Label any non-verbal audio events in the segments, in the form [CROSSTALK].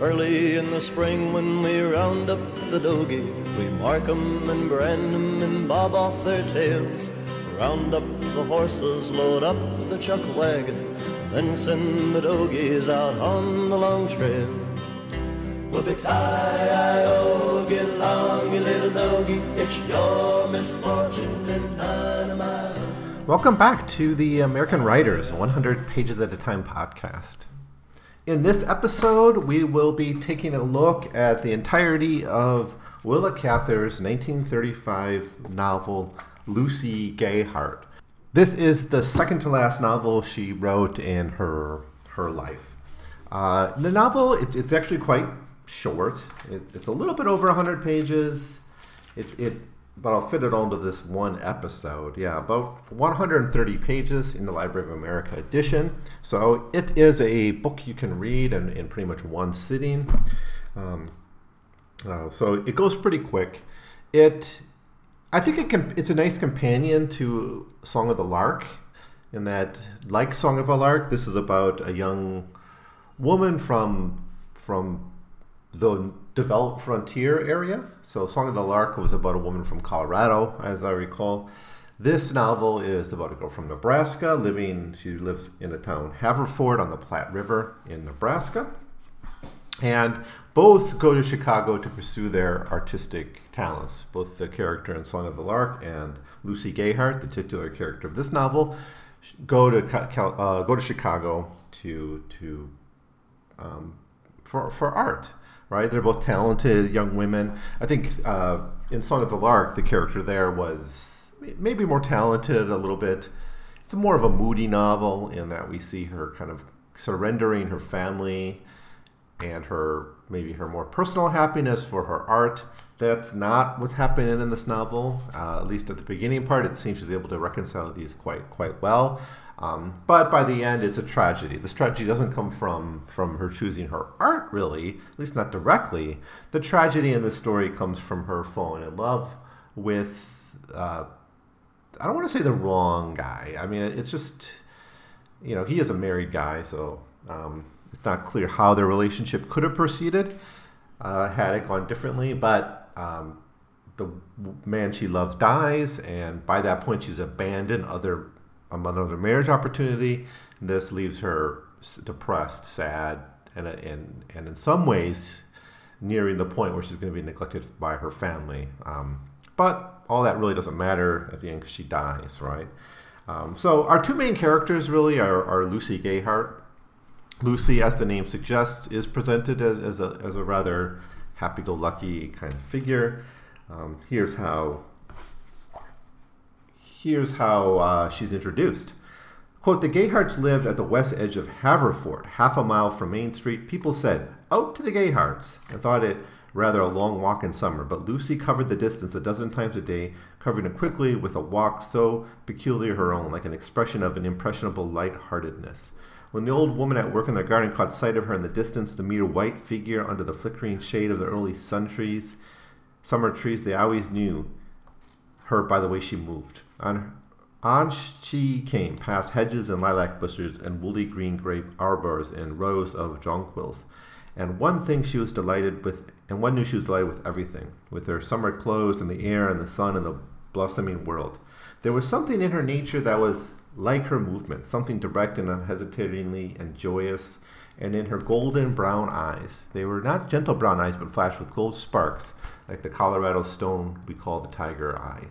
Early in the spring when we round up the dogie. We mark 'em and brand 'em and bob off their tails. Round up the horses, load up the chuck wagon, then send the dogies out on the long trail. Whoopie-ki-I-O, get along, you little doggie. It's your misfortune and none of mine. Welcome back to the American Writers 100 Pages at a Time podcast. In this episode, we will be taking a look at the entirety of Willa Cather's 1935 novel Lucy Gayheart. This is the second to last novel she wrote in her her life. Uh, the novel it's, actually quite short. It, it's a little bit over 100 pages. It, it but I'll fit it into this one episode. Yeah, about 130 pages in the Library of America edition. So it is a book you can read in, in pretty much one sitting. Um, uh, so it goes pretty quick. It I think it can. It's a nice companion to Song of the Lark, in that, like Song of the Lark, this is about a young woman from from the developed frontier area. So, Song of the Lark was about a woman from Colorado, as I recall. This novel is about a girl from Nebraska living. She lives in a town Haverford on the Platte River in Nebraska, and both go to Chicago to pursue their artistic talents. Both the character in Song of the Lark and Lucy Gayheart, the titular character of this novel, go to uh, go to Chicago to to um, for for art. Right, they're both talented young women. I think uh, in Song of the Lark, the character there was maybe more talented a little bit. It's more of a moody novel in that we see her kind of surrendering her family and her maybe her more personal happiness for her art. That's not what's happening in this novel. Uh, at least at the beginning part, it seems she's able to reconcile these quite quite well. Um, but by the end, it's a tragedy. This tragedy doesn't come from from her choosing her art, really, at least not directly. The tragedy in this story comes from her falling in love with. Uh, I don't want to say the wrong guy. I mean, it's just, you know, he is a married guy, so um, it's not clear how their relationship could have proceeded uh, had it gone differently, but um, the man she loves dies, and by that point, she's abandoned other another marriage opportunity. This leaves her depressed, sad, and and and in some ways, nearing the point where she's going to be neglected by her family. Um, but all that really doesn't matter at the end because she dies, right? Um, so our two main characters really are, are Lucy Gayheart Lucy, as the name suggests, is presented as, as, a, as a rather happy go lucky kind of figure. Um, here's how here's how uh, she's introduced. Quote, the Gayhearts lived at the west edge of Haverford, half a mile from Main Street. People said, out to the Gayhearts. I thought it rather a long walk in summer, but Lucy covered the distance a dozen times a day, covering it quickly with a walk so peculiar her own, like an expression of an impressionable light-heartedness. When the old woman at work in the garden caught sight of her in the distance, the mere white figure under the flickering shade of the early sun trees, summer trees, they always knew her by the way she moved. On, on she came, past hedges and lilac bushes and woolly green grape arbors and rows of jonquils. And one thing she was delighted with, and one knew she was delighted with everything, with her summer clothes and the air and the sun and the blossoming world. There was something in her nature that was like her movement, something direct and unhesitatingly and joyous, and in her golden brown eyes. They were not gentle brown eyes, but flashed with gold sparks, like the Colorado stone we call the tiger eye.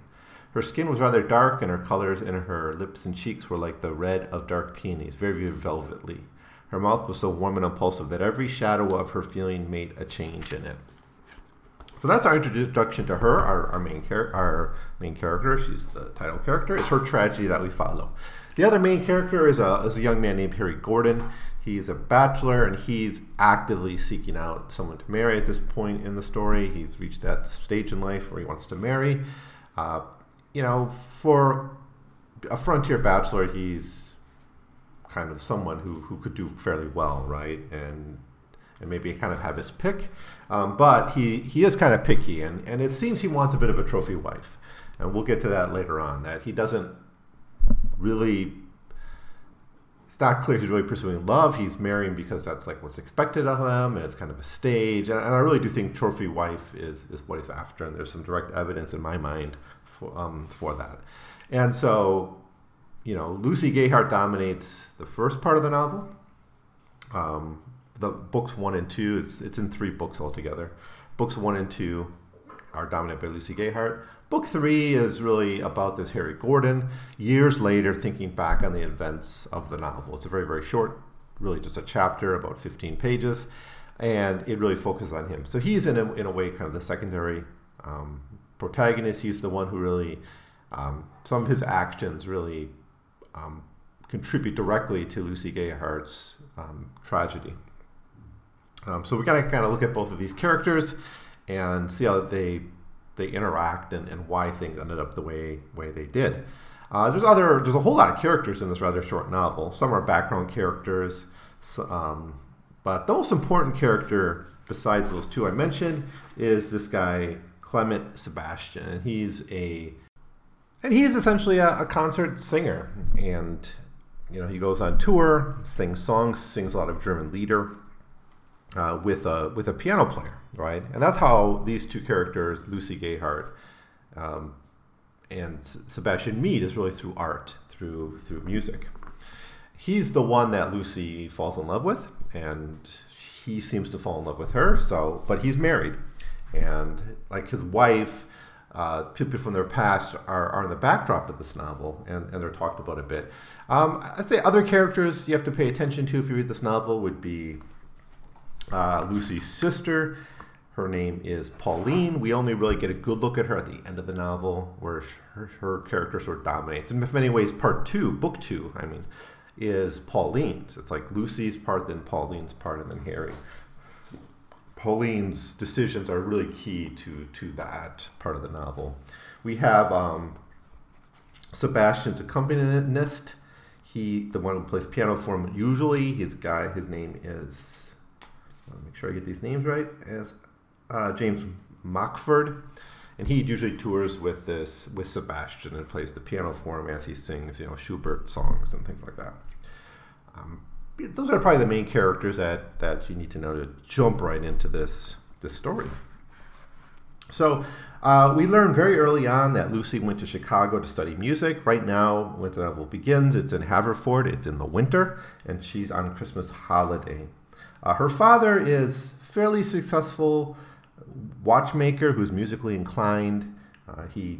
Her skin was rather dark, and her colors in her lips and cheeks were like the red of dark peonies, very, very velvety. Her mouth was so warm and impulsive that every shadow of her feeling made a change in it. So that's our introduction to her, our, our main char- our main character. She's the title character. It's her tragedy that we follow. The other main character is a, is a young man named Harry Gordon. He's a bachelor and he's actively seeking out someone to marry at this point in the story. He's reached that stage in life where he wants to marry. Uh, you know, for a frontier bachelor, he's kind of someone who, who could do fairly well, right? And and maybe kind of have his pick. Um, but he, he is kind of picky, and, and it seems he wants a bit of a trophy wife. And we'll get to that later on, that he doesn't really it's not clear he's really pursuing love. He's marrying because that's like what's expected of him, and it's kind of a stage. And, and I really do think trophy wife is is what he's after, and there's some direct evidence in my mind for um, for that. And so, you know, Lucy Gayheart dominates the first part of the novel. Um, the books one and two, it's, it's in three books altogether. Books one and two are dominated by Lucy Gayheart. Book three is really about this Harry Gordon, years later, thinking back on the events of the novel. It's a very, very short, really just a chapter, about 15 pages, and it really focuses on him. So he's, in a, in a way, kind of the secondary um, protagonist. He's the one who really, um, some of his actions really um, contribute directly to Lucy Gayheart's um, tragedy. Um, so we gotta kind of look at both of these characters and see how they they interact and, and why things ended up the way way they did. Uh, there's other there's a whole lot of characters in this rather short novel. Some are background characters, so, um, but the most important character besides those two I mentioned is this guy Clement Sebastian, and he's a and he's essentially a, a concert singer, and you know he goes on tour, sings songs, sings a lot of German lieder uh, with a with a piano player, right? And that's how these two characters, Lucy Gayheart um, and Sebastian Mead, is really through art, through through music. He's the one that Lucy falls in love with, and he seems to fall in love with her. So, but he's married, and like his wife. Uh, people from their past are, are in the backdrop of this novel, and, and they're talked about a bit. Um, I'd say other characters you have to pay attention to if you read this novel would be uh, Lucy's sister. Her name is Pauline. We only really get a good look at her at the end of the novel, where her, her character sort of dominates. In many ways, part two, book two, I mean, is Pauline's. It's like Lucy's part, then Pauline's part, and then Harry. Pauline's decisions are really key to to that part of the novel. We have um, Sebastian's accompanist. He, the one who plays piano for him, usually his guy. His name is make sure I get these names right, as uh, James Mockford. And he usually tours with this with Sebastian and plays the piano for him as he sings, you know, Schubert songs and things like that. Um, those are probably the main characters that, that you need to know to jump right into this this story. So uh, we learned very early on that Lucy went to Chicago to study music. Right now, when the novel begins, it's in Haverford. It's in the winter, and she's on Christmas holiday. Uh, her father is fairly successful watchmaker who's musically inclined. Uh, he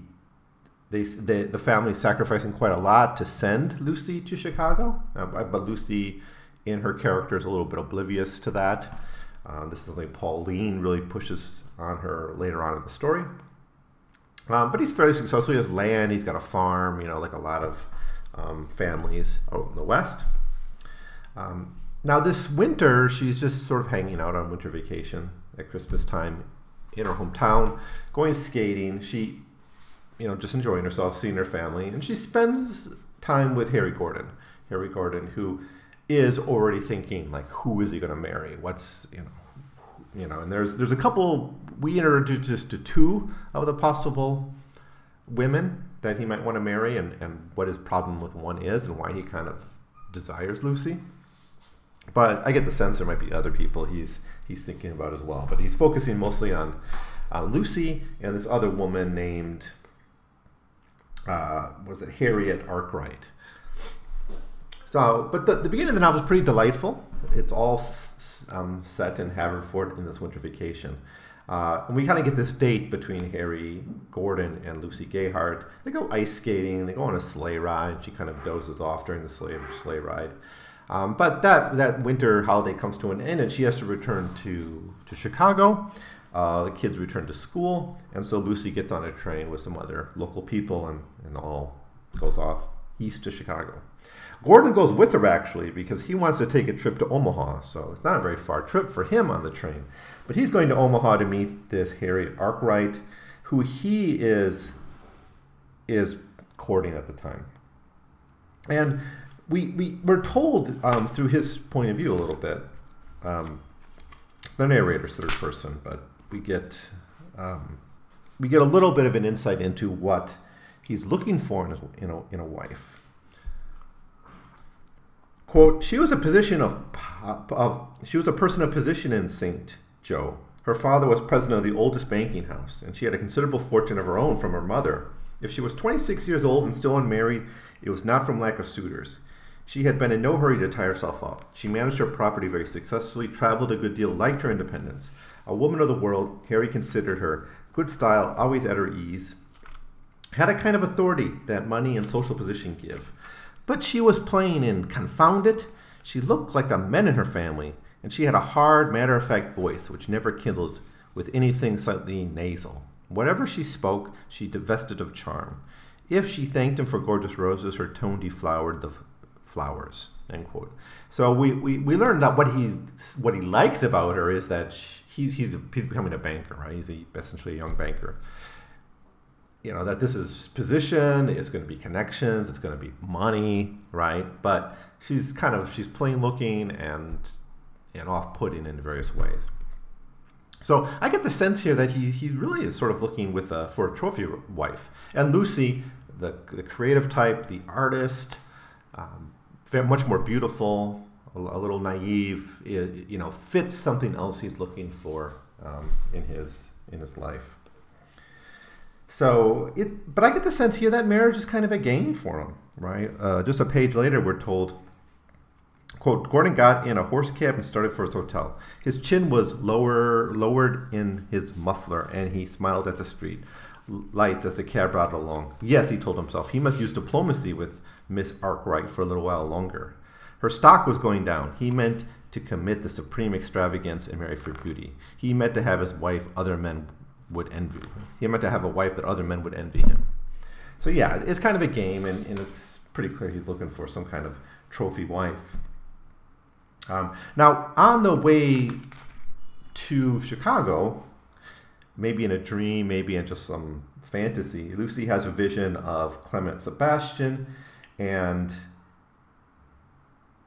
they, they, the family sacrificing quite a lot to send Lucy to Chicago, uh, but Lucy, in her character, is a little bit oblivious to that. Uh, this is something Pauline really pushes on her later on in the story. Um, but he's fairly successful. He has land. He's got a farm. You know, like a lot of um, families out in the West. Um, now, this winter, she's just sort of hanging out on winter vacation at Christmas time in her hometown, going skating. She, you know, just enjoying herself, seeing her family, and she spends time with Harry Gordon. Harry Gordon, who is already thinking like, who is he going to marry? What's you know, you know, and there's there's a couple we introduced to two of the possible women that he might want to marry, and and what his problem with one is, and why he kind of desires Lucy. But I get the sense there might be other people he's he's thinking about as well. But he's focusing mostly on uh, Lucy and this other woman named uh, was it Harriet Arkwright. So, but the, the beginning of the novel is pretty delightful. It's all um, set in Haverford in this winter vacation. Uh, and we kind of get this date between Harry Gordon and Lucy Gayheart. They go ice skating, they go on a sleigh ride. She kind of dozes off during the sleigh, sleigh ride. Um, but that, that winter holiday comes to an end, and she has to return to, to Chicago. Uh, the kids return to school, and so Lucy gets on a train with some other local people and, and all goes off east to Chicago. Gordon goes with her actually because he wants to take a trip to Omaha, so it's not a very far trip for him on the train. But he's going to Omaha to meet this Harriet Arkwright, who he is is courting at the time. And we, we we're told um, through his point of view a little bit. Um, the narrator's third person, but we get um, we get a little bit of an insight into what he's looking for in, in, a, in a wife. Quote, she was a position of, of she was a person of position in St. Joe. Her father was president of the oldest banking house, and she had a considerable fortune of her own from her mother. If she was 26 years old and still unmarried, it was not from lack of suitors. She had been in no hurry to tie herself up. She managed her property very successfully, traveled a good deal, liked her independence. A woman of the world, Harry considered her. Good style, always at her ease. Had a kind of authority that money and social position give. But she was plain and confounded. She looked like the men in her family, and she had a hard, matter of fact voice which never kindled with anything slightly nasal. Whatever she spoke, she divested of charm. If she thanked him for gorgeous roses, her tone deflowered the flowers. End quote. So we, we, we learned that what he what he likes about her is that she, he, he's he's becoming a banker, right? He's a, essentially a young banker you know that this is position it's going to be connections it's going to be money right? But she's kind of she's plain looking and and off-putting in various ways. So i get the sense here that he, he really is sort of looking with a, for a trophy wife. And lucy the, the creative type the artist um, much more beautiful a, little naive you know fits something else he's looking for um, in his in his life so it, but I get the sense here that marriage is kind of a game for him, right? Uh, just a page later, we're told, quote, Gordon got in a horse cab and started for his hotel. His chin was lower, lowered in his muffler, and he smiled at the street lights as the cab rattled along. Yes, he told himself, he must use diplomacy with Miss Arkwright for a little while longer. Her stock was going down. He meant to commit the supreme extravagance and marry for beauty. He meant to have his wife other men would envy. He meant to have a wife that other men would envy him. So yeah, it's kind of a game, and, and it's pretty clear he's looking for some kind of trophy wife. Um, now, on the way to Chicago, maybe in a dream, maybe in just some fantasy, Lucy has a vision of Clement Sebastian and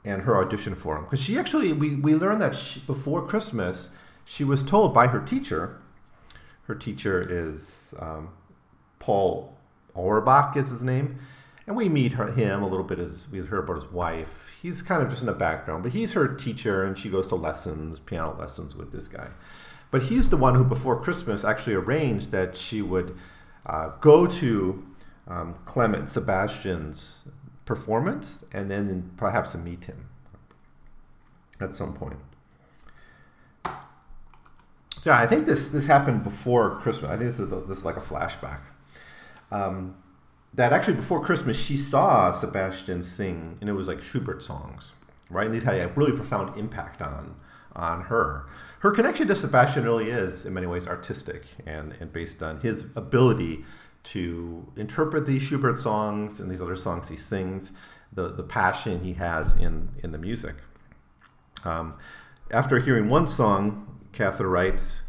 and her audition for him because she actually we, we learned that she, before Christmas she was told by her teacher her teacher is um, Paul Auerbach is his name, and we meet her, him a little bit as we heard about his wife. He's kind of just in the background, but he's her teacher, and she goes to lessons, piano lessons with this guy. But he's the one who, before Christmas, actually arranged that she would uh, go to um, Clement Sebastian's performance and then perhaps meet him at some point. Yeah, I think this this happened before Christmas. I think this is a, this is like a flashback. Um, that actually before Christmas she saw Sebastian sing, and it was like Schubert songs, right? And these had a really profound impact on on her. Her connection to Sebastian really is, in many ways, artistic and, and based on his ability to interpret these Schubert songs and these other songs he sings, the, the passion he has in, in the music. Um, after hearing one song, Cather writes,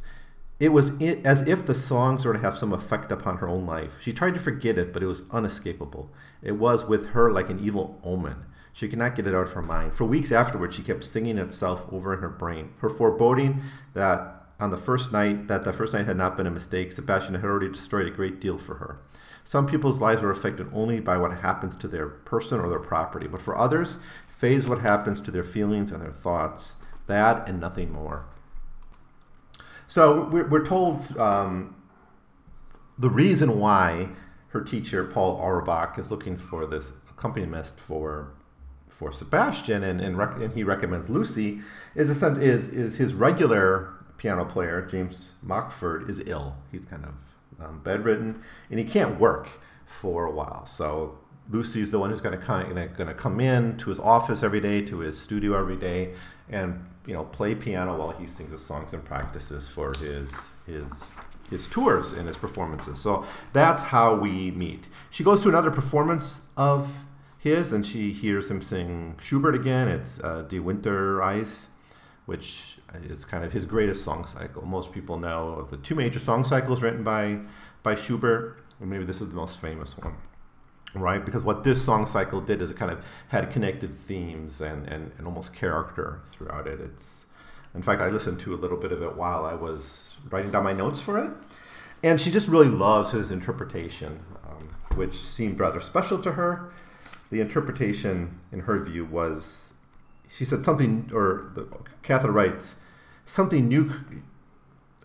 it was as if the songs were to have some effect upon her own life. She tried to forget it, but it was unescapable. It was with her like an evil omen. She could not get it out of her mind. For weeks afterwards, she kept singing itself over in her brain. Her foreboding that on the first night, that the first night had not been a mistake, Sebastian had already destroyed a great deal for her. Some people's lives are affected only by what happens to their person or their property, but for others, fades what happens to their feelings and their thoughts. That and nothing more. So we're, we're told um, the reason why her teacher Paul Auerbach is looking for this accompanist for for Sebastian, and and, rec- and he recommends Lucy is is is his regular piano player James Mockford is ill. He's kind of um, bedridden, and he can't work for a while. So Lucy's the one who's going to kind going to come in to his office every day, to his studio every day, and you know play piano while he sings his songs and practices for his his his tours and his performances. So that's how we meet. She goes to another performance of his and she hears him sing Schubert again. It's uh, Die Winterreise, which is kind of his greatest song cycle. Most people know of the two major song cycles written by by Schubert, and maybe this is the most famous one right? Because what this song cycle did is it kind of had connected themes and, and, and almost character throughout it. It's, in fact, I listened to a little bit of it while I was writing down my notes for it. And she just really loves his interpretation, um, which seemed rather special to her. The interpretation, in her view, was she said something, or the, writes, something new.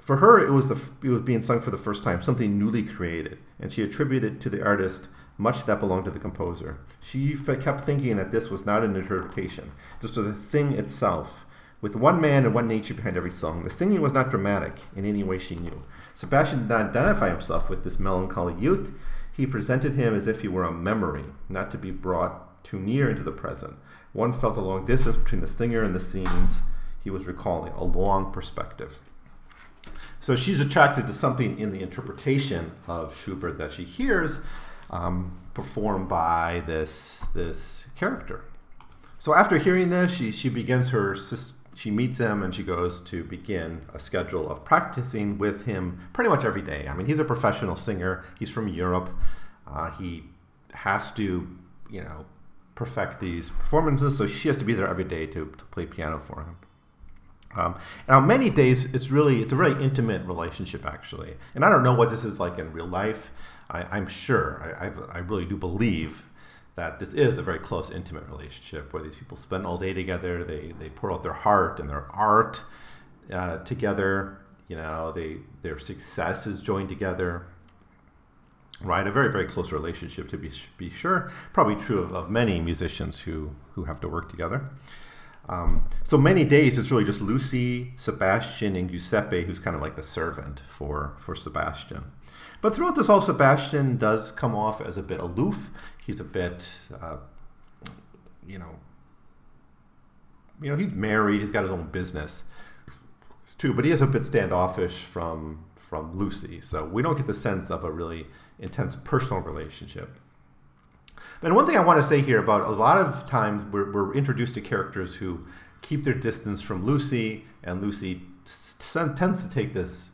For her, it was the it was being sung for the first time, something newly created, and she attributed it to the artist much that belonged to the composer. She kept thinking that this was not an interpretation, this was the thing itself, with one man and one nature behind every song. The singing was not dramatic in any way she knew. Sebastian did not identify himself with this melancholy youth. He presented him as if he were a memory, not to be brought too near into the present. One felt a long distance between the singer and the scenes he was recalling, a long perspective. So she's attracted to something in the interpretation of Schubert that she hears um, performed by this this character. So after hearing this, she she begins her she meets him and she goes to begin a schedule of practicing with him pretty much every day. I mean, he's a professional singer. He's from Europe. Uh, he has to, you know, perfect these performances, so she has to be there every day to, to play piano for him. Um, many days, it's really it's a very intimate relationship actually. And I don't know what this is like in real life. I, am sure I, I, I really do believe that this is a very close, intimate relationship where these people spend all day together. They they pour out their heart and their art uh, together. You know, they their success is joined together. Right, a very very close relationship to be be sure. Probably true of, of many musicians who who have to work together. Um, so many days it's really just Lucy, Sebastian, and Giuseppe who's kind of like the servant for for Sebastian. But throughout this all, Sebastian does come off as a bit aloof. He's a bit, uh, you know, you know, he's married. He's got his own business too, but he is a bit standoffish from from Lucy. So we don't get the sense of a really intense personal relationship. And one thing I want to say here about a lot of times we're, we're introduced to characters who keep their distance from Lucy, and Lucy tends to take this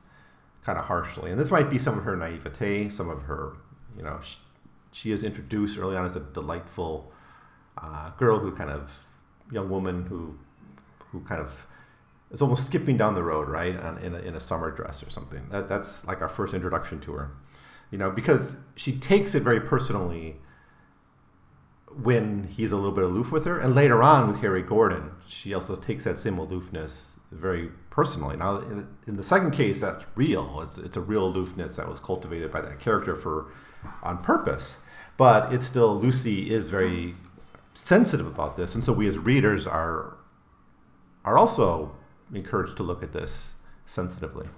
kind of harshly. And this might be some of her naivete, some of her, you know, she, she is introduced early on as a delightful uh, girl who kind of, young woman who, who kind of is almost skipping down the road, right, in a, in a summer dress or something. That, that's like our first introduction to her, you know, because she takes it very personally when he's a little bit aloof with her. And later on with Harry Gordon, she also takes that same aloofness very personally. Now, in, the second case, that's real. It's, it's, a real aloofness that was cultivated by that character for on purpose. But it's still Lucy is very sensitive about this, and so we as readers are are also encouraged to look at this sensitively.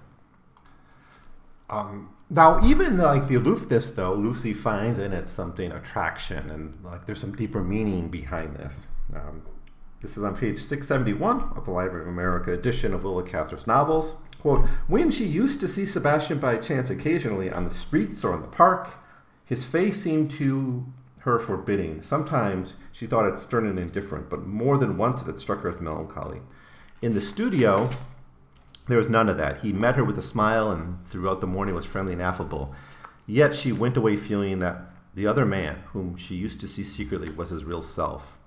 Um, now, even like the aloofness, though, Lucy finds in it something attraction, and like there's some deeper meaning behind this. Um, this is on page 671 of the Library of America edition of Willa Cather's novels. Quote, when she used to see Sebastian by chance occasionally on the streets or in the park, his face seemed to her forbidding. Sometimes she thought it stern and indifferent, but more than once it had struck her as melancholy. In the studio, there was none of that. He met her with a smile and throughout the morning was friendly and affable. Yet she went away feeling that the other man, whom she used to see secretly, was his real self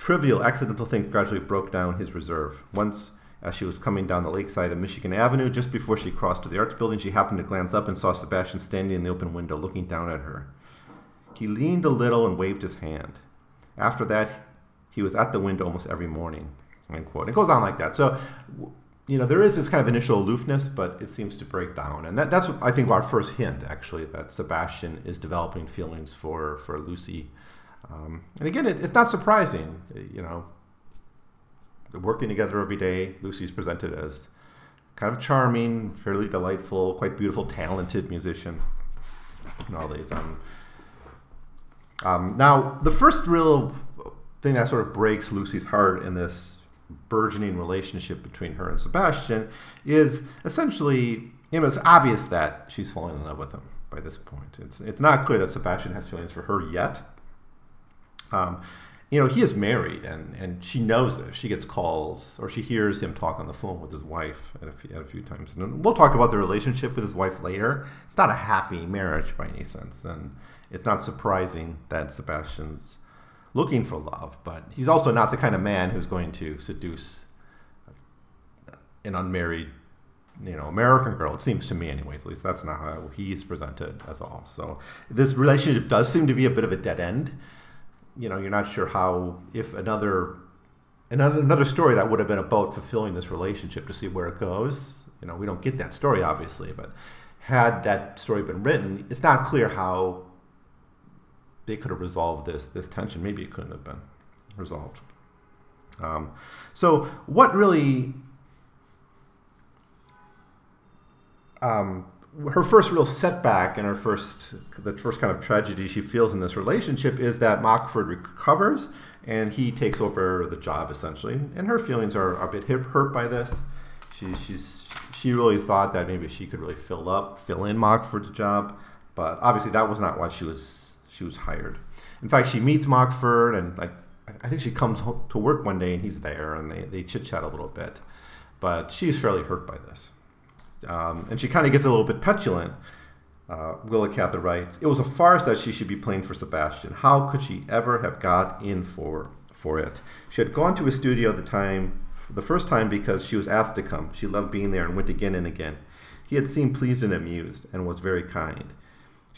trivial, accidental things gradually broke down his reserve. Once, as she was coming down the lakeside of Michigan Avenue, just before she crossed to the Arts Building, she happened to glance up and saw Sebastian standing in the open window, looking down at her. He leaned a little and waved his hand. After that, he was at the window almost every morning. End quote. It goes on like that. So, you know, there is this kind of initial aloofness, but it seems to break down, and that, that's I think our first hint actually that Sebastian is developing feelings for for Lucy um, and again, it, it's not surprising. You know, working together every day, Lucy's presented as kind of charming, fairly delightful, quite beautiful, talented musician, and all these. Um, um, now, the first real thing that sort of breaks Lucy's heart in this burgeoning relationship between her and Sebastian is essentially, you know, it's obvious that she's falling in love with him by this point. It's it's not clear that Sebastian has feelings for her yet, um, you know, he is married, and and she knows this. She gets calls, or she hears him talk on the phone with his wife at a few, at a few times. And we'll talk about the relationship with his wife later. It's not a happy marriage by any sense, and it's not surprising that Sebastian's looking for love. But he's also not the kind of man who's going to seduce an unmarried you know American girl. It seems to me, anyways. At least that's not how he's presented as all. So this relationship does seem to be a bit of a dead end you know, you're not sure how if another and another story that would have been about fulfilling this relationship to see where it goes. You know, we don't get that story obviously, but had that story been written, it's not clear how they could have resolved this this tension. Maybe it couldn't have been resolved. Um, so, what really um, her first real setback and her first the first kind of tragedy she feels in this relationship is that Mockford recovers and he takes over the job essentially, and her feelings are, a bit hurt by this. She, she's she really thought that maybe she could really fill up fill in Mockford's job, but obviously that was not why she was she was hired. In fact, she meets Mockford and like I think she comes to work one day and he's there and they, they chit chat a little bit, but she's fairly hurt by this. Um, and she kind of gets a little bit petulant. Uh, Willa Cather writes, "It was a farce that she should be playing for Sebastian. How could she ever have got in for for it? She had gone to his studio the time, the first time because she was asked to come. She loved being there and went again and again. He had seemed pleased and amused, and was very kind.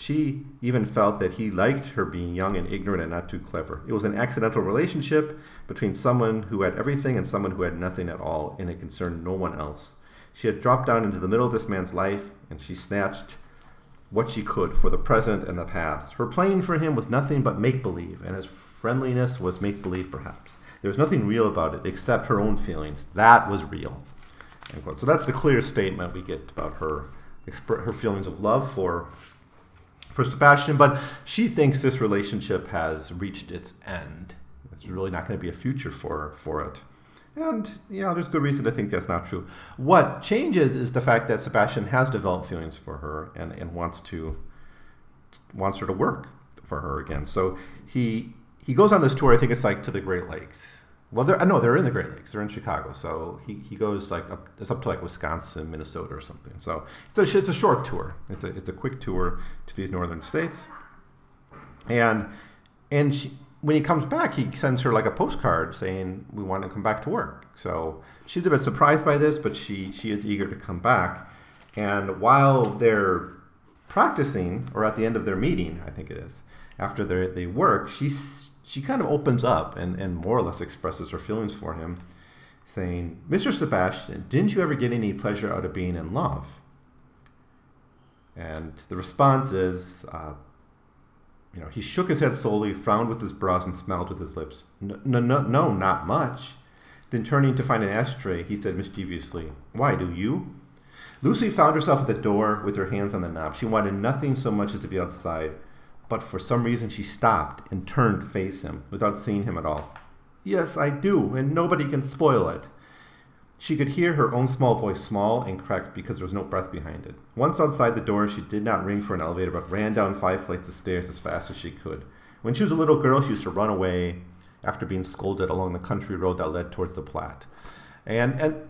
She even felt that he liked her being young and ignorant and not too clever. It was an accidental relationship between someone who had everything and someone who had nothing at all, and it concerned no one else." She had dropped down into the middle of this man's life, and she snatched what she could for the present and the past. Her playing for him was nothing but make believe, and his friendliness was make believe, perhaps. There was nothing real about it except her own feelings. That was real. So that's the clear statement we get about her her feelings of love for for Sebastian. But she thinks this relationship has reached its end. There's really not going to be a future for for it. And, you know, there's good reason to think that's not true. What changes is the fact that Sebastian has developed feelings for her and, and wants to wants her to work for her again. So he he goes on this tour, I think it's like to the Great Lakes. Well, they're, uh, no, they're in the Great Lakes. They're in Chicago. So he, he goes like up, it's up to like Wisconsin, Minnesota, or something. So it's a, it's a short tour. It's a, it's a quick tour to these northern states. And and she, when he comes back, he sends her like a postcard saying, "We want to come back to work." So she's a bit surprised by this, but she she is eager to come back. And while they're practicing, or at the end of their meeting, I think it is, after they work, she she kind of opens up and and more or less expresses her feelings for him, saying, "Mr. Sebastian, didn't you ever get any pleasure out of being in love?" And the response is. Uh, you know, he shook his head slowly, frowned with his brows, and smiled with his lips. No, no, no, no, not much. Then turning to find an ashtray, he said mischievously, Why, do you? Lucy found herself at the door with her hands on the knob. She wanted nothing so much as to be outside, but for some reason she stopped and turned to face him without seeing him at all. Yes, I do, and nobody can spoil it. She could hear her own small voice small and cracked because there was no breath behind it. Once outside the door, she did not ring for an elevator, but ran down five flights of stairs as fast as she could. When she was a little girl, she used to run away after being scolded along the country road that led towards the Platte. And, and,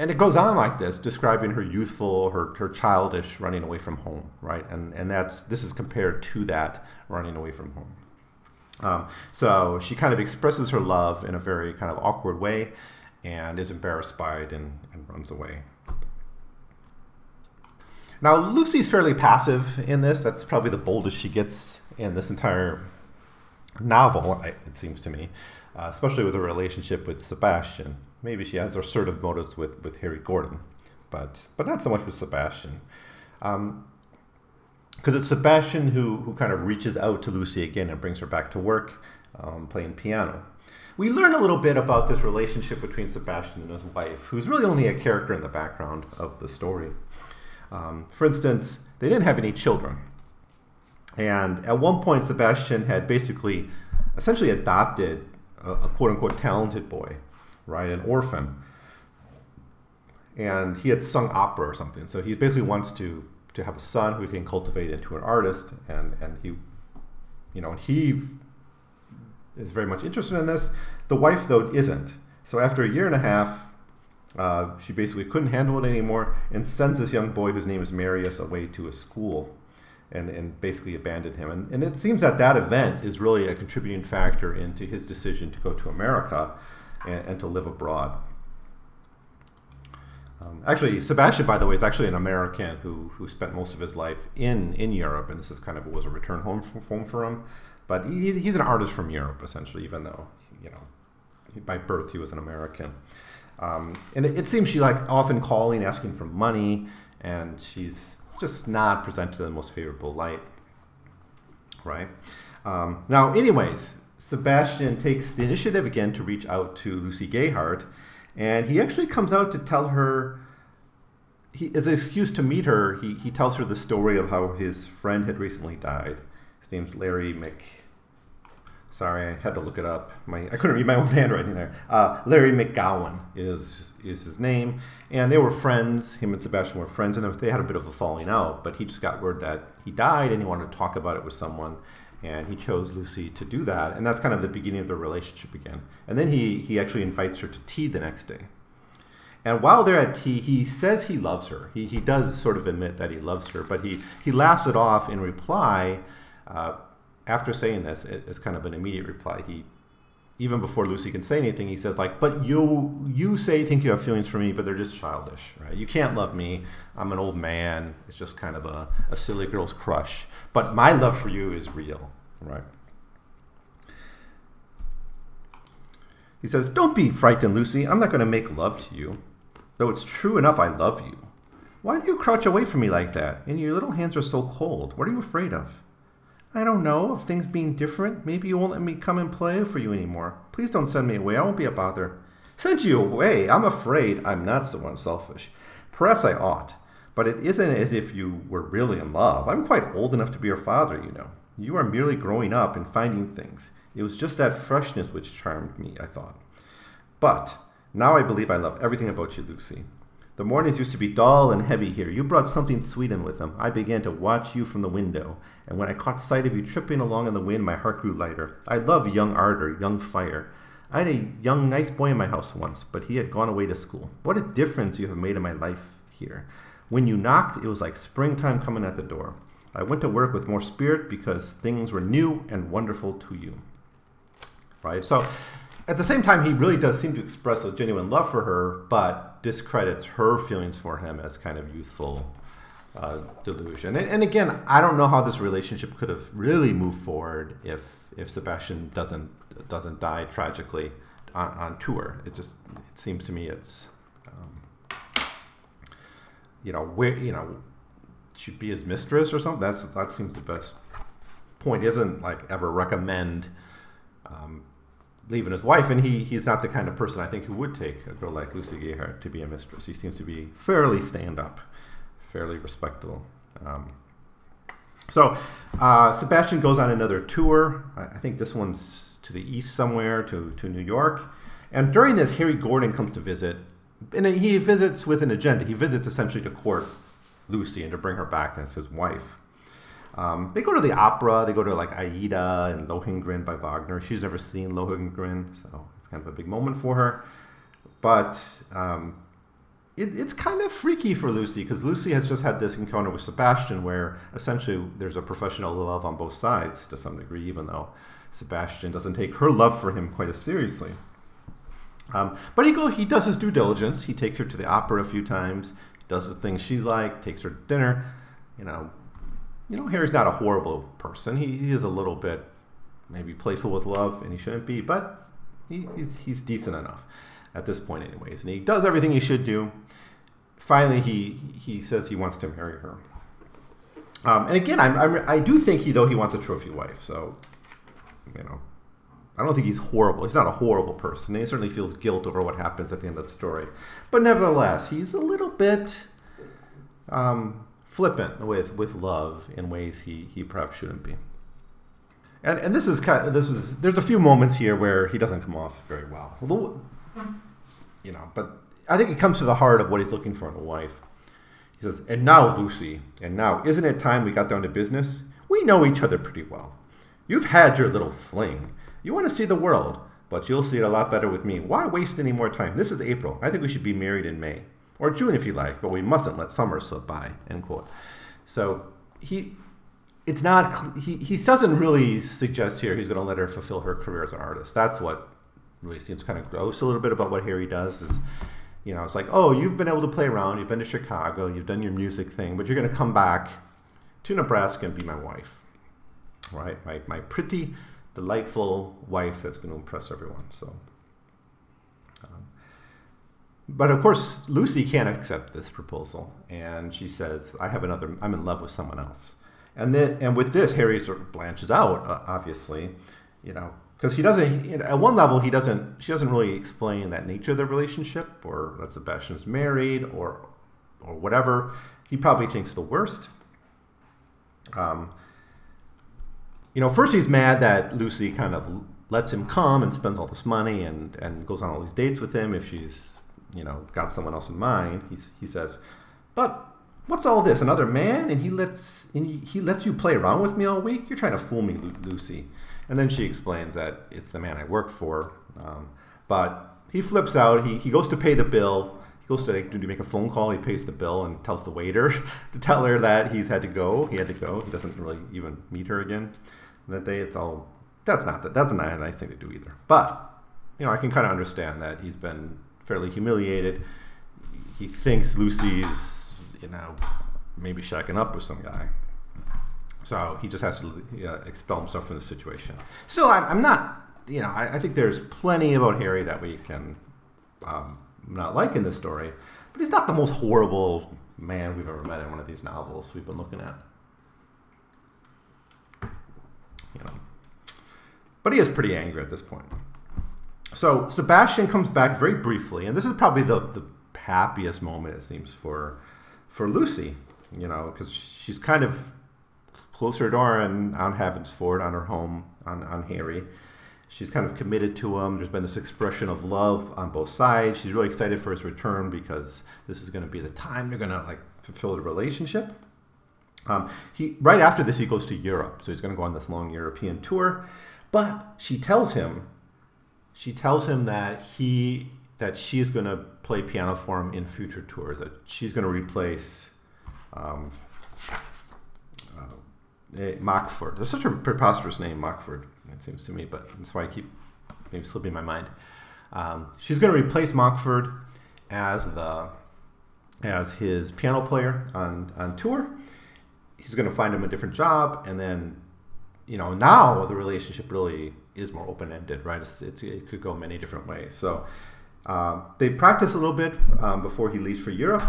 and it goes on like this, describing her youthful, her, her childish running away from home, right? And, and that's, this is compared to that running away from home. Um, so she kind of expresses her love in a very kind of awkward way and is embarrassed by it and, and runs away. Now, Lucy's fairly passive in this. That's probably the boldest she gets in this entire novel, it seems to me, uh, especially with her relationship with Sebastian. Maybe she has assertive motives with, with Harry Gordon, but, but not so much with Sebastian. Because um, it's Sebastian who, who kind of reaches out to Lucy again and brings her back to work um, playing piano we learn a little bit about this relationship between Sebastian and his wife, who's really only a character in the background of the story. Um, for instance, they didn't have any children. And at one point, Sebastian had basically, essentially adopted a, a quote unquote talented boy, right? An orphan. And he had sung opera or something. So he basically wants to, to have a son who he can cultivate into an artist. And, and he, you know, and he is very much interested in this. The wife, though, isn't. So after a year and a half, uh, she basically couldn't handle it anymore and sends this young boy, whose name is Marius, away to a school and, and basically abandoned him. And, and it seems that that event is really a contributing factor into his decision to go to America and, and to live abroad. Um, actually, Sebastian, by the way, is actually an American who, who spent most of his life in, in Europe, and this is kind of was a return home for, home for him. But he's, he's an artist from Europe, essentially, even though, you know, by birth he was an American. Um, and it, it, seems she like often calling, asking for money, and she's just not presented in the most favorable light. Right. Um, now, anyways, Sebastian takes the initiative again to reach out to Lucy Gayheart, and he actually comes out to tell her. He, as an excuse to meet her, he, he tells her the story of how his friend had recently died. His name's Larry Mc. Sorry, I had to look it up. My I couldn't read my [LAUGHS] own handwriting there. Uh, Larry McGowan is is his name, and they were friends. Him and Sebastian were friends, and they had a bit of a falling out. But he just got word that he died, and he wanted to talk about it with someone and he chose Lucy to do that, and that's kind of the beginning of the relationship again. And then he he actually invites her to tea the next day. And while they're at tea, he says he loves her. He, he does sort of admit that he loves her, but he, he laughs it off in reply. Uh, after saying this, it's kind of an immediate reply. He, even before Lucy can say anything, he says like, "But you you say you think you have feelings for me, but they're just childish, right? You can't love me. I'm an old man. It's just kind of a, a silly girl's crush." But my love for you is real, right? He says, Don't be frightened, Lucy. I'm not going to make love to you. Though it's true enough I love you. Why do you crouch away from me like that? And your little hands are so cold. What are you afraid of? I don't know. Of things being different. Maybe you won't let me come and play for you anymore. Please don't send me away. I won't be a bother. Send you away? I'm afraid I'm not so unselfish. Perhaps I ought. But it isn't as if you were really in love. I'm quite old enough to be your father, you know. You are merely growing up and finding things. It was just that freshness which charmed me, I thought. But now I believe I love everything about you, Lucy. The mornings used to be dull and heavy here. You brought something sweet in with them. I began to watch you from the window, and when I caught sight of you tripping along in the wind, my heart grew lighter. I love young ardor, young fire. I had a young, nice boy in my house once, but he had gone away to school. What a difference you have made in my life here. When you knocked, it was like springtime coming at the door. I went to work with more spirit because things were new and wonderful to you. Right? So at the same time, he really does seem to express a genuine love for her, but discredits her feelings for him as kind of youthful uh, delusion. And, and, again, I don't know how this relationship could have really moved forward if if Sebastian doesn't doesn't die tragically on, on tour. It just it seems to me it's you know, where you know, should be his mistress or something. That's that seems the best point. Doesn't like ever recommend um, leaving his wife, and he he's not the kind of person I think who would take a girl like Lucy Gayheart to be a mistress. He seems to be fairly stand up, fairly respectable. Um, so uh, Sebastian goes on another tour. I, I think this one's to the east somewhere, to to New York. And during this, Harry Gordon comes to visit, and he visits with an agenda. He visits essentially to court Lucy and to bring her back as his wife. Um, they go to the opera. They go to like Aida and Lohengrin by Wagner. She's never seen Lohengrin, so it's kind of a big moment for her. But um, it, it's kind of freaky for Lucy because Lucy has just had this encounter with Sebastian where essentially there's a professional love on both sides to some degree, even though Sebastian doesn't take her love for him quite as seriously. Um, but he go he does his due diligence. He takes her to the opera a few times. Does the things she's like. Takes her to dinner. You know, you know Harry's not a horrible person. He, he is a little bit maybe playful with love, and he shouldn't be, but he, he's he's decent enough at this point, anyways. And he does everything he should do. Finally, he he says he wants to marry her. Um, and again, I'm, I'm, I do think he though he wants a trophy wife. So, you know, I don't think he's horrible. He's not a horrible person. He certainly feels guilt over what happens at the end of the story. But nevertheless, he's a little bit um, flippant with, with love in ways he, he perhaps shouldn't be. And, and this is kind of, this is there's a few moments here where he doesn't come off very well. You know, but I think it comes to the heart of what he's looking for in a wife. He says, "And now, Lucy, and now, isn't it time we got down to business? We know each other pretty well. You've had your little fling." You want to see the world, but you'll see it a lot better with me. Why waste any more time? This is April. I think we should be married in May. Or June if you like, but we mustn't let summer slip by. End quote. So he it's not he, he doesn't really suggest here he's going to let her fulfill her career as an artist. That's what really seems kind of gross a little bit about what Harry does is you know, it's like, oh, you've been able to play around, you've been to Chicago, you've done your music thing, but you're going to come back to Nebraska and be my wife, right? My, my pretty delightful wife that's going to impress everyone. So, but of course, Lucy can't accept this proposal, and she says, "I have another. I'm in love with someone else." And then, and with this, Harry sort of blanches out. Uh, obviously, you know, because he doesn't. At one level, he doesn't. She doesn't really explain that nature of the relationship, or that Sebastian's married, or or whatever. He probably thinks the worst. Um, you know, first he's mad that Lucy kind of lets him come and spends all this money and, and goes on all these dates with him if she's, you know, got someone else in mind. He's, he says, but what's all this? Another man? And he lets and he lets you play around with me all week? You're trying to fool me, Lucy. And then she explains that it's the man I work for. Um, but he flips out. He, he goes to pay the bill. He goes to, to make a phone call. He pays the bill and tells the waiter [LAUGHS] to tell her that he's had to go. He had to go. He doesn't really even meet her again that day. It's all that's not that that's not a nice thing to do either. But you know, I can kind of understand that he's been fairly humiliated. He thinks Lucy's you know maybe shacking up with some guy. So he just has to uh, expel himself from the situation. Still, I'm, I'm not, you know, I, I, think there's plenty about Harry that we can um, not like in this story, but he's not the most horrible man we've ever met in one of these novels we've been looking at. You know, but he is pretty angry at this point. So Sebastian comes back very briefly, and this is probably the, the happiest moment it seems for for Lucy, you know, because she's kind of closed her door on, on Ford, on her home, on, on Harry. She's kind of committed to him. There's been this expression of love on both sides. She's really excited for his return because this is going to be the time they're going to like fulfill the relationship. Um, he right after this he goes to Europe, so he's going to go on this long European tour. But she tells him, she tells him that he that she's going to play piano for him in future tours. That she's going to replace um, uh, Mockford. That's such a preposterous name, Mockford. It seems to me, but that's why I keep maybe slipping my mind. Um, she's going to replace Mockford as the as his piano player on on tour. He's going to find him a different job, and then you know, now the relationship really is more open ended, right? It's, it's, it could go many different ways. So um, they practice a little bit um, before he leaves for Europe.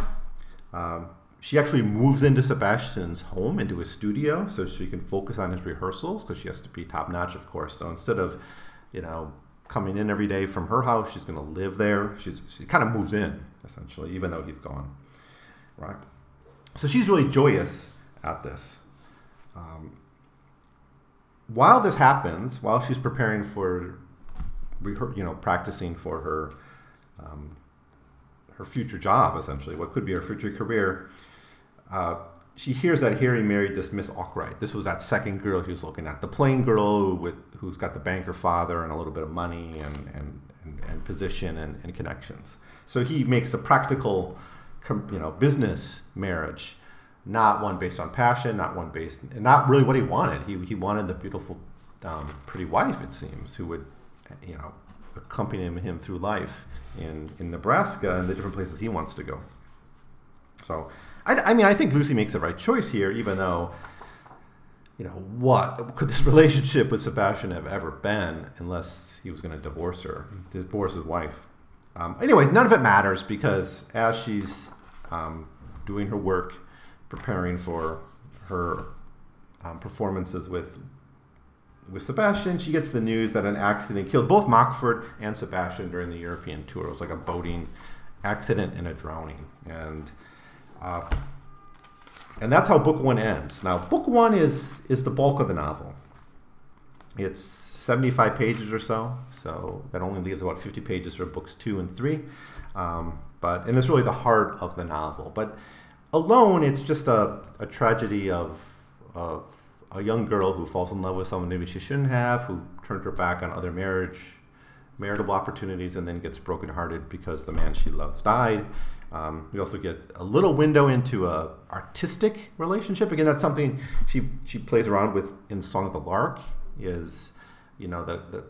Um, she actually moves into Sebastian's home, into his studio, so she can focus on his rehearsals because she has to be top notch, of course. So instead of, you know, coming in every day from her house, she's going to live there. She's, she kind of moves in, essentially, even though he's gone, right? So she's really joyous at this. Um, while this happens, while she's preparing for, you know, practicing for her, um, her future job, essentially, what could be her future career, uh, she hears that Harry married this Miss Arkwright. This was that second girl he was looking at, the plain girl with who's got the banker father and a little bit of money and and, and, and position and, and connections. So he makes a practical, you know, business marriage not one based on passion, not one based, not really what he wanted. He, he wanted the beautiful, um, pretty wife, it seems, who would, you know, accompany him through life in, in Nebraska and the different places he wants to go. So, I, I mean, I think Lucy makes the right choice here, even though, you know, what could this [LAUGHS] relationship with Sebastian have ever been unless he was going to divorce her, divorce his wife? Um, anyways, none of it matters because as she's um, doing her work, preparing for her um, performances with with Sebastian, she gets the news that an accident killed both Mockford and Sebastian during the European tour. It was like a boating accident and a drowning, and uh, and that's how book one ends. Now, book one is is the bulk of the novel. It's seventy five pages or so, so that only leaves about fifty pages for books two and three. Um, but and it's really the heart of the novel, but alone, it's just a, a tragedy of, of a young girl who falls in love with someone maybe she shouldn't have, who turned her back on other marriage, marital opportunities, and then gets brokenhearted because the man she loves died. Um, we also get a little window into a artistic relationship. Again, that's something she she plays around with in Song of the Lark. Is you know the, the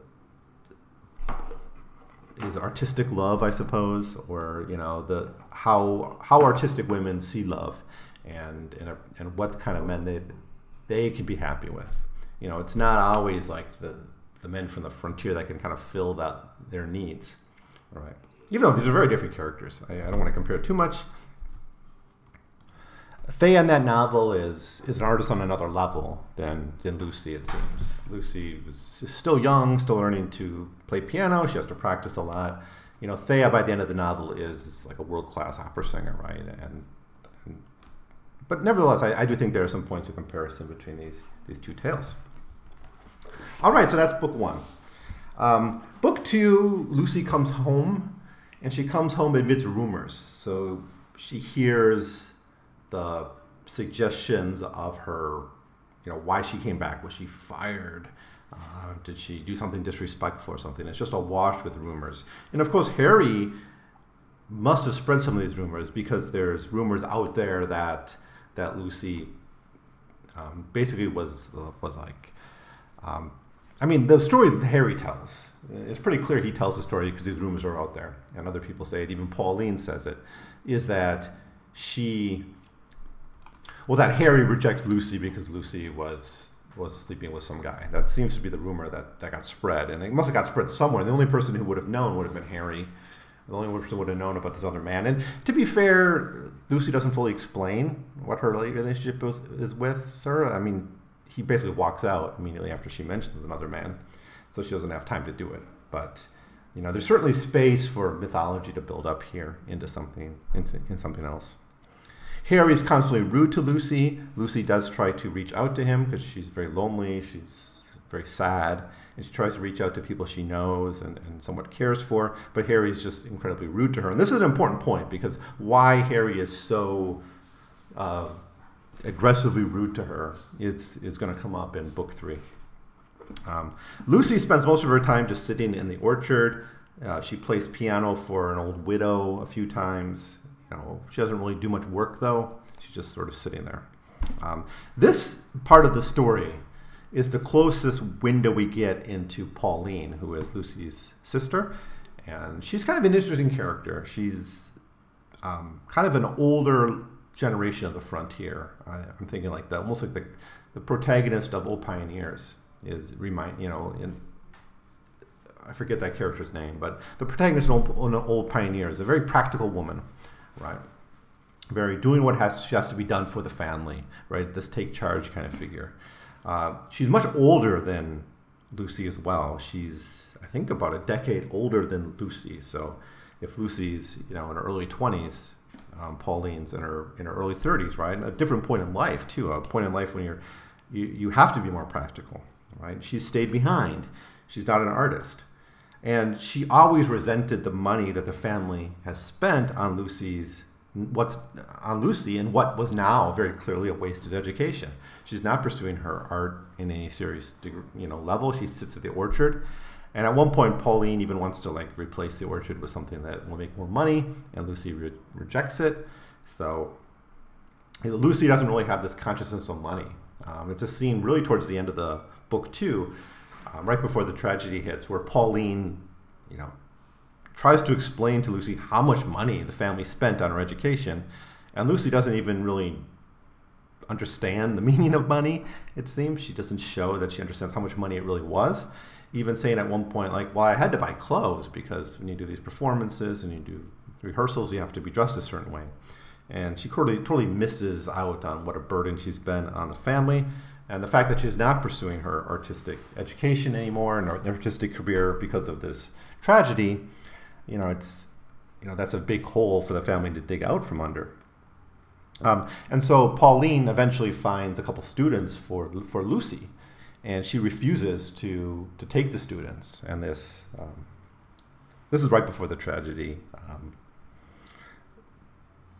is artistic love, I suppose, or you know the how how artistic women see love, and and, and what kind of men they they can be happy with. You know, it's not always like the the men from the frontier that can kind of fill that their needs, right? even though these are very different characters. I, I don't want to compare too much. Thea in that novel is is an artist on another level than than Lucy. It seems Lucy is still young, still learning to play piano. She has to practice a lot. You know, Thea by the end of the novel is like a world class opera singer, right? And, and but nevertheless, I, I, do think there are some points of comparison between these these two tales. All right, so that's book one. Um, book two, Lucy comes home, and she comes home amidst rumors. So she hears the suggestions of her, you know, why she came back. Was she fired? Uh, did she do something disrespectful or something? It's just awash with rumors. And of course, Harry must have spread some of these rumors because there's rumors out there that that Lucy um, basically was was like. Um, I mean, the story that Harry tells, it's pretty clear he tells the story because these rumors are out there, and other people say it. Even Pauline says it. Is that she well, that Harry rejects Lucy because Lucy was was sleeping with some guy. That seems to be the rumor that, that got spread, and it must have got spread somewhere. The only person who would have known would have been Harry. The only person who would have known about this other man. And to be fair, Lucy doesn't fully explain what her relationship is with her. I mean, he basically walks out immediately after she mentions another man, so she doesn't have time to do it. But you know, there's certainly space for mythology to build up here into something into in something else. Harry is constantly rude to Lucy. Lucy does try to reach out to him because she's very lonely. She's very sad. And she tries to reach out to people she knows and, and somewhat cares for. But Harry is just incredibly rude to her. And this is an important point because why Harry is so uh, aggressively rude to her is, is going to come up in book three. Um, Lucy spends most of her time just sitting in the orchard. Uh, she plays piano for an old widow a few times. Know, she doesn't really do much work though. She's just sort of sitting there. Um, this part of the story is the closest window we get into Pauline, who is Lucy's sister, and she's kind of an interesting character. She's um, kind of an older generation of the frontier. I, am thinking like the almost like the, the protagonist of O Pioneers is remind you know in I forget that character's name, but the protagonist in Old, Old Pioneer is a very practical woman right? Very doing what has she has to be done for the family, right? This take charge kind of figure. Uh, she's much older than Lucy as well. She's I think about a decade older than Lucy. So if Lucy's you know in her early twenties, um, Pauline's in her in her early thirties, right? A different point in life too. A point in life when you're you, you have to be more practical, right? She's stayed behind. She's not an artist. And she always resented the money that the family has spent on Lucy's what's on Lucy and what was now very clearly a wasted education. She's not pursuing her art in any serious you know level. She sits at the orchard. And at one point, Pauline even wants to like replace the orchard with something that will make more money, and Lucy re- rejects it. So Lucy doesn't really have this consciousness of money. Um, it's a scene really towards the end of the book too, um, right before the tragedy hits, where Pauline, you know, tries to explain to Lucy how much money the family spent on her education, and Lucy doesn't even really understand the [LAUGHS] meaning of money. It seems she doesn't show that she understands how much money it really was. Even saying at one point, like, "Well, I had to buy clothes because when you do these performances and you do rehearsals, you have to be dressed a certain way." And she totally, totally misses out on what a burden she's been on the family and the fact that she's not pursuing her artistic education anymore and her artistic career because of this tragedy, you know, it's you know that's a big hole for the family to dig out from under. Um, and so Pauline eventually finds a couple students for for Lucy, and she refuses to to take the students. And this um, this is right before the tragedy. Um,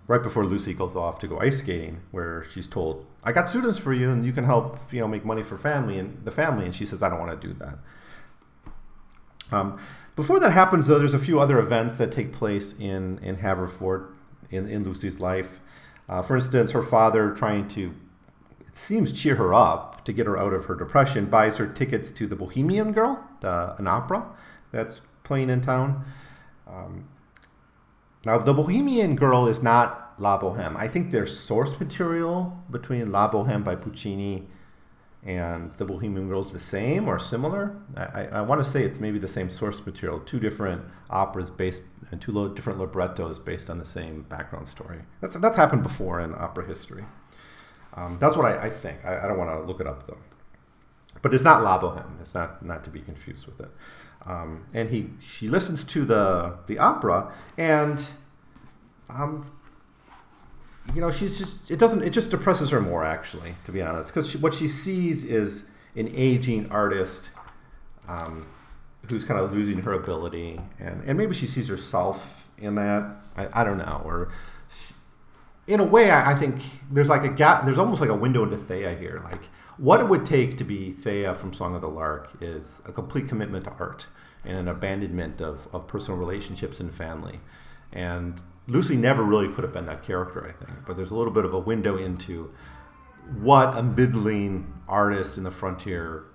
right before Lucy goes off to go ice skating, where she's told, "I got students for you, and you can help, you know, make money for family and the family." And she says, "I don't want to do that." Um, before that happens, though, there's a few other events that take place in in Haverford in in Lucy's life. Uh, for instance, her father trying to it seems cheer her up to get her out of her depression buys her tickets to the Bohemian Girl, the, an opera that's playing in town. Um, now, the Bohemian Girl is not La Boheme. I think there's source material between La Boheme by Puccini and the Bohemian Girl is the same or similar. I, I, I want to say it's maybe the same source material, two different operas based and two different librettos based on the same background story. That's that's happened before in opera history. Um, that's what I, I think. I, I don't want to look it up though. But it's not La Boheme. It's not not to be confused with it. Um, and he she listens to the the opera and um, you know she's just it doesn't it just depresses her more actually to be honest. Because what she sees is an aging artist um, who's kind of losing her ability. And and maybe she sees herself in that. I, I don't know. Or she, in a way I, I, think there's like a gap there's almost like a window into Thea here. Like what it would take to be Thea from Song of the Lark is a complete commitment to art and an abandonment of, of personal relationships and family and Lucy never really could have been that character, I think. But there's a little bit of a window into what a middling artist in the frontier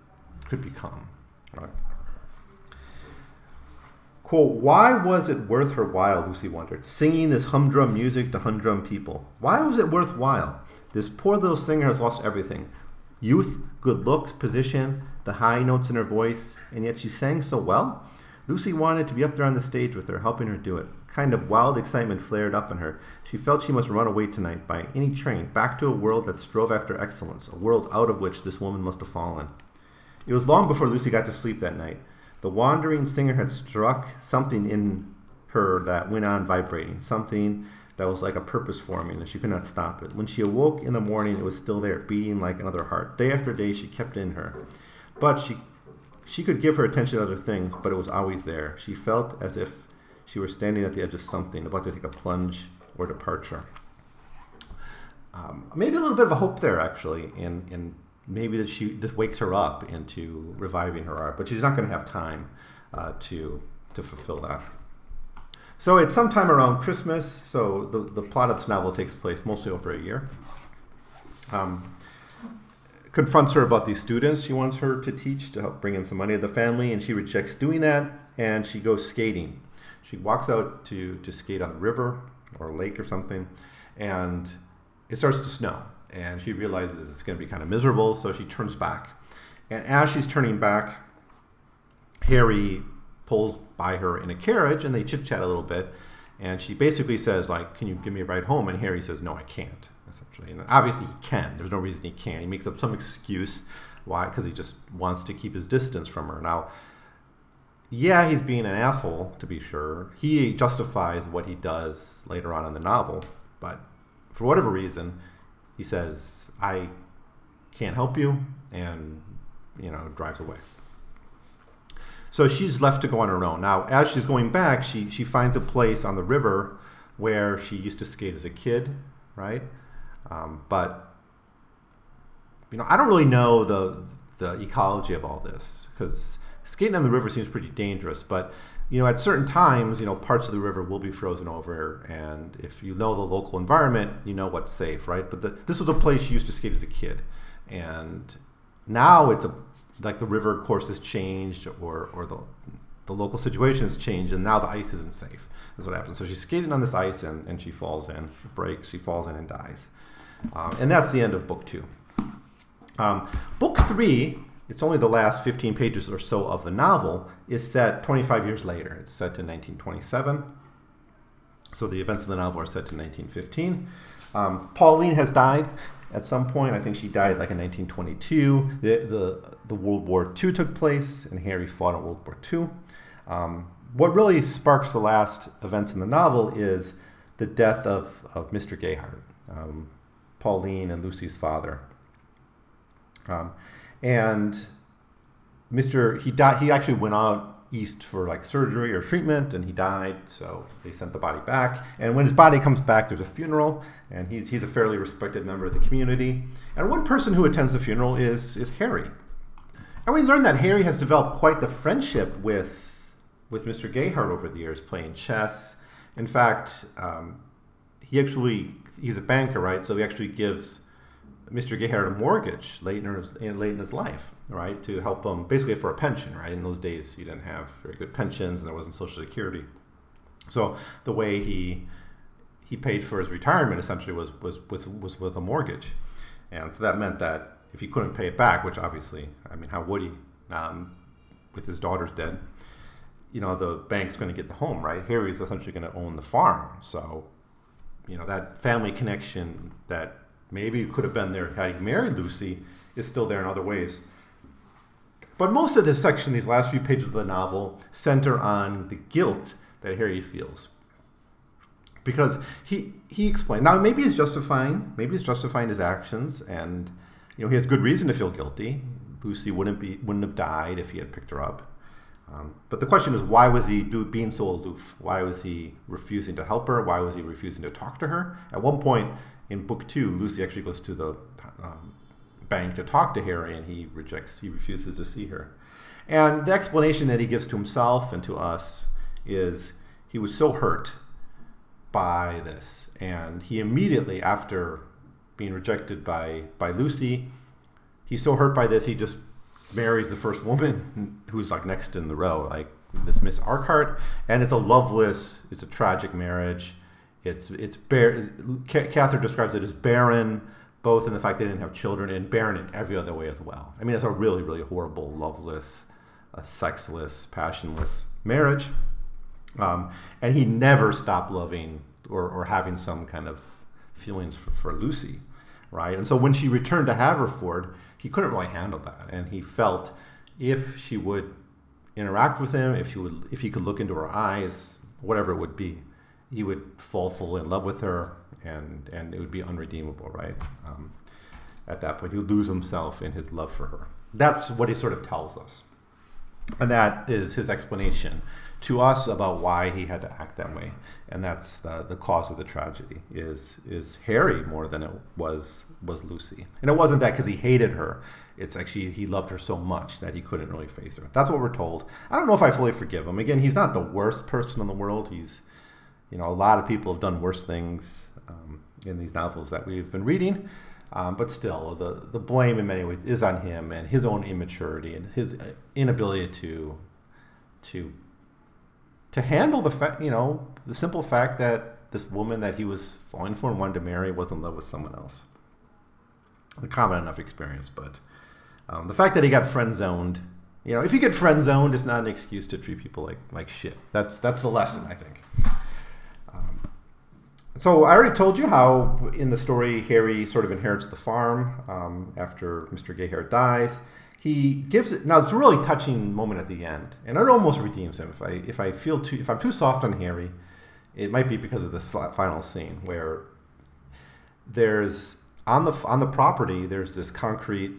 could become. Right? Quote, why was it worth her while, Lucy wondered, singing this humdrum music to humdrum people? Why was it worthwhile? This poor little singer has lost everything youth, good looks, position, the high notes in her voice, and yet she sang so well. Lucy wanted to be up there on the stage with her, helping her do it A kind of wild excitement flared up in her. She felt she must run away tonight by any train, back to a world that strove after excellence, a world out of which this woman must have fallen. It was long before Lucy got to sleep that night. The wandering singer had struck something in her that went on vibrating, something that was like a purpose forming, and she could not stop it. When she awoke in the morning, it was still there, beating like another heart. Day after day, she kept in her. But she she could give her attention to other things, but it was always there. She felt as if she were standing at the edge of something, about to take a plunge or departure. Um, maybe a little bit of a hope there, actually, in, in maybe that she this wakes her up into reviving her art, but she's not going to have time uh, to to fulfill that. So it's sometime around Christmas. So the, the plot of this novel takes place mostly over a year. Um, confronts her about these students she wants her to teach to help bring in some money to the family, and she rejects doing that, and she goes skating she walks out to, to skate on the river or lake or something, and it starts to snow. And she realizes it's going to be kind of miserable, so she turns back. And as she's turning back, Harry pulls by her in a carriage, and they chit chat a little bit. And she basically says, like, "Can you give me a ride home?" And Harry says, "No, I can't." Essentially, and obviously he can. There's no reason he can't. He makes up some excuse why, because he just wants to keep his distance from her. Now, yeah, he's being an asshole, to be sure. He justifies what he does later on in the novel, but for whatever reason, he says, I can't help you, and, you know, drives away. So she's left to go on her own. Now, as she's going back, she, she finds a place on the river where she used to skate as a kid, right? Um, but, you know, I don't really know the, the ecology of all this because skating on the river seems pretty dangerous, but you know, at certain times, you know, parts of the river will be frozen over, and if you know the local environment, you know what's safe, right? But the, this was a place you used to skate as a kid, and now it's a like the river course has changed, or or the the local situation has changed, and now the ice isn't safe. Is what happens. So she's skating on this ice, and, and she falls in, breaks, she falls in and dies, um, and that's the end of book two. Um, book three it's only the last 15 pages or so of the novel is set 25 years later. It's set to 1927. So the events of the novel are set to 1915. Um, Pauline has died at some point. I think she died like in 1922. The, the, the World War II took place, and Harry fought in World War II. Um, what really sparks the last events in the novel is the death of, of Mr. Gayheart, um, Pauline and Lucy's father. Um, and Mr. He died. He actually went out east for like surgery or treatment, and he died. So they sent the body back. And when his body comes back, there's a funeral, and he's he's a fairly respected member of the community. And one person who attends the funeral is is Harry. And we learn that Harry has developed quite the friendship with with Mr. Gayheart over the years, playing chess. In fact, um, he actually he's a banker, right? So he actually gives Mr. Gayheart a mortgage late in, his, late in his life, right, to help him basically for a pension, right? In those days, you didn't have very good pensions, and there wasn't Social Security. So the way he he paid for his retirement essentially was was was, was with a mortgage, and so that meant that if he couldn't pay it back, which obviously, I mean, how would he, um, with his daughters dead? you know, the bank's going to get the home, right? Harry's essentially going to own the farm. So, you know, that family connection that maybe could have been there had he married Lucy is still there in other ways. But most of this section, these last few pages of the novel, center on the guilt that Harry feels. Because he he explained now maybe he's justifying maybe he's justifying his actions and you know he has good reason to feel guilty. Lucy wouldn't be wouldn't have died if he had picked her up. Um, but the question is, why was he do, being so aloof? Why was he refusing to help her? Why was he refusing to talk to her? At one point in book two, Lucy actually goes to the um, bank to talk to Harry, and he rejects. He refuses to see her. And the explanation that he gives to himself and to us is he was so hurt by this, and he immediately after being rejected by by Lucy, he's so hurt by this he just marries the first woman [LAUGHS] who's like next in the row, like this Miss Arkwright, and it's a loveless, it's a tragic marriage. It's it's bare. Cather describes it as barren, both in the fact they didn't have children and barren in every other way as well. I mean, it's a really really horrible, loveless, uh, sexless, passionless marriage. Um, and he never stopped loving or, or having some kind of feelings for, for Lucy, right? And so when she returned to Haverford, he couldn't really handle that, and he felt if she would interact with him, if she would, if he could look into her eyes, whatever it would be, he would fall full in love with her, and and it would be unredeemable, right? Um, at that point, he would lose himself in his love for her. That's what he sort of tells us, and that is his explanation to us about why he had to act that way, and that's the, the cause of the tragedy is is Harry more than it was was Lucy, and it wasn't that because he hated her. It's actually he loved her so much that he couldn't really face her. That's what we're told. I don't know if I fully forgive him. Again, he's not the worst person in the world. He's, you know, a lot of people have done worse things um, in these novels that we've been reading. Um, but still, the, the blame in many ways is on him and his own immaturity and his inability to to to handle the fact, you know, the simple fact that this woman that he was falling for and wanted to marry was in love with someone else. A common enough experience, but um, the fact that he got friend zoned, you know, if you get friend zoned, it's not an excuse to treat people like like shit. That's that's the lesson, I think. So I already told you how in the story Harry sort of inherits the farm um, after Mr. Gayheart dies he gives it now it's a really touching moment at the end and it almost redeems him if i if i feel too if i'm too soft on harry it might be because of this final scene where there's on the on the property there's this concrete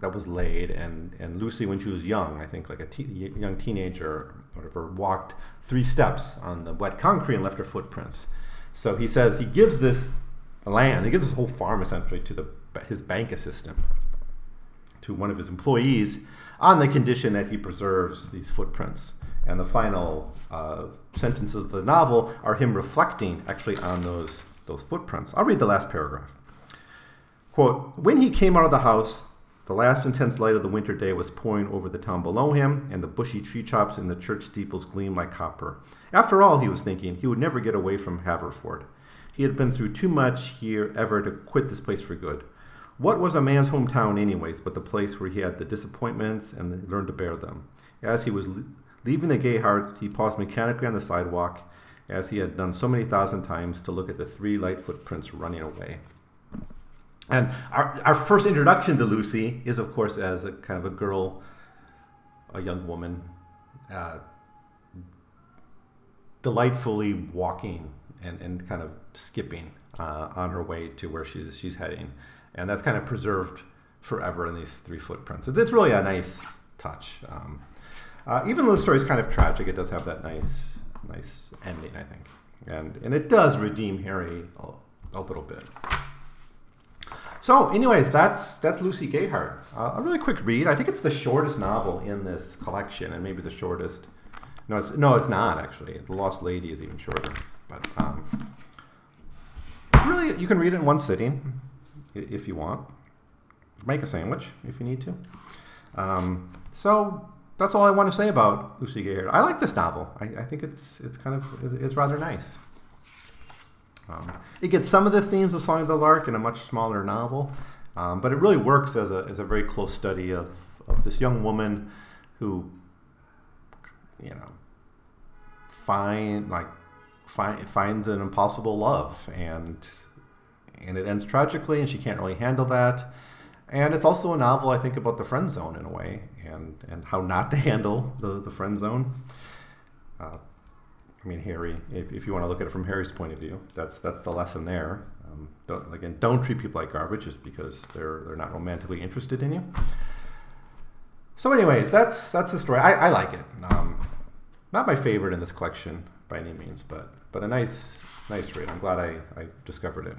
that was laid and and lucy when she was young i think like a te- young teenager or whatever walked three steps on the wet concrete and left her footprints so he says he gives this land he gives this whole farm essentially to the his bank assistant to one of his employees on the condition that he preserves these footprints. And the final uh, sentences of the novel are him reflecting actually on those, those footprints. I'll read the last paragraph. Quote When he came out of the house, the last intense light of the winter day was pouring over the town below him, and the bushy tree tops in the church steeples gleamed like copper. After all, he was thinking, he would never get away from Haverford. He had been through too much here ever to quit this place for good. What was a man's hometown, anyways, but the place where he had the disappointments and learned to bear them? As he was leaving the Gayheart, he paused mechanically on the sidewalk, as he had done so many thousand times, to look at the three light footprints running away. And our, our first introduction to Lucy is, of course, as a kind of a girl, a young woman, uh, delightfully walking and, and kind of skipping uh, on her way to where she's, she's heading and that's kind of preserved forever in these three footprints. It's, it's really a nice touch. Um, uh, even though the story is kind of tragic, it does have that nice, nice ending, I think, and and it does redeem Harry a, a little bit. So, anyways, that's that's Lucy Gayheart. Uh, a really quick read. I think it's the shortest novel in this collection, and maybe the shortest. No, it's no, it's not actually. The Lost Lady is even shorter, but um, really, you can read it in one sitting if you want. Make a sandwich if you need to. Um, so that's all I want to say about Lucy Gayheart. I like this novel. I, I, think it's it's kind of it's rather nice. Um, it gets some of the themes of Song of the Lark in a much smaller novel, um, but it really works as a, as a very close study of, of this young woman who, you know, find like find, finds an impossible love and and it ends tragically and she can't really handle that. And it's also a novel i think about the friend zone in a way and and how not to [LAUGHS] handle the the friend zone. Uh, i mean harry if, if you want to look at it from harry's point of view that's that's the lesson there. Um, don't, again don't treat people like garbage just because they're they're not romantically interested in you. So anyways that's that's the story. I, I like it. Um, not my favorite in this collection by any means but but a nice nice read. I'm glad i, I discovered it.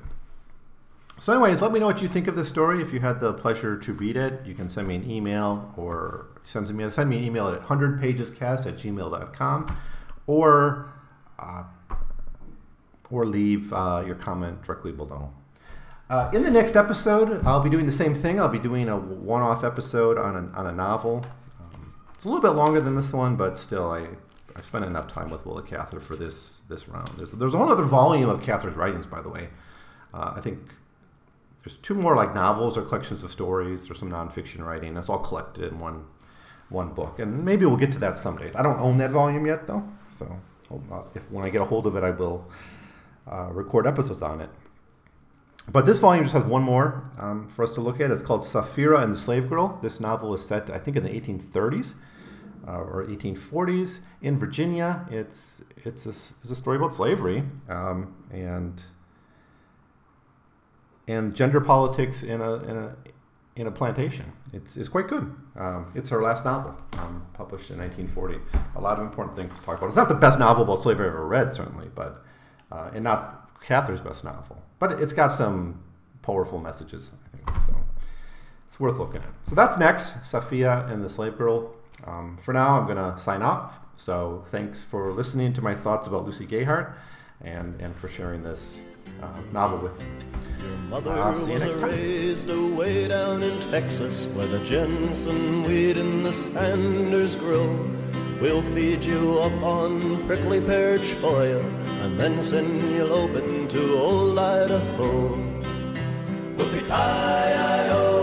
So, anyways, let me know what you think of this story. If you had the pleasure to read it, you can send me an email or send me, send me an email at 100pagescast at gmail.com or, uh, or leave uh, your comment directly below. Uh, in the next episode, I'll be doing the same thing. I'll be doing a one off episode on a, on a novel. Um, it's a little bit longer than this one, but still, I, I spent enough time with Willa Cather for this, this round. There's, there's one other volume of Cather's writings, by the way. Uh, I think there's two more like novels or collections of stories. There's some nonfiction writing. That's all collected in one one book, and maybe we'll get to that someday. I don't own that volume yet, though. So if when I get a hold of it, I will uh, record episodes on it. But this volume just has one more um, for us to look at. It's called Sapphira and the Slave Girl. This novel is set, I think, in the 1830s uh, or 1840s in Virginia. It's it's a, it's a story about slavery um, and and gender politics in a in a in a plantation. It's, it's quite good. Um, it's her last novel, um, published in 1940. A lot of important things to talk about. It's not the best novel about slavery I've ever read, certainly, but uh, and not Cather's best novel. But it's got some powerful messages, I think. So it's worth looking at. So that's next, Sapphira and the Slave Girl. Um, for now, I'm to sign off. So thanks for listening to my thoughts about Lucy Gayheart and, and for sharing this uh, novel with me. Your mother was raised away down in Texas where the jimson weed and the sandburs grow. We'll feed you up on prickly pear cholla and then send you loping to old Idaho. Whoopie-ki-yi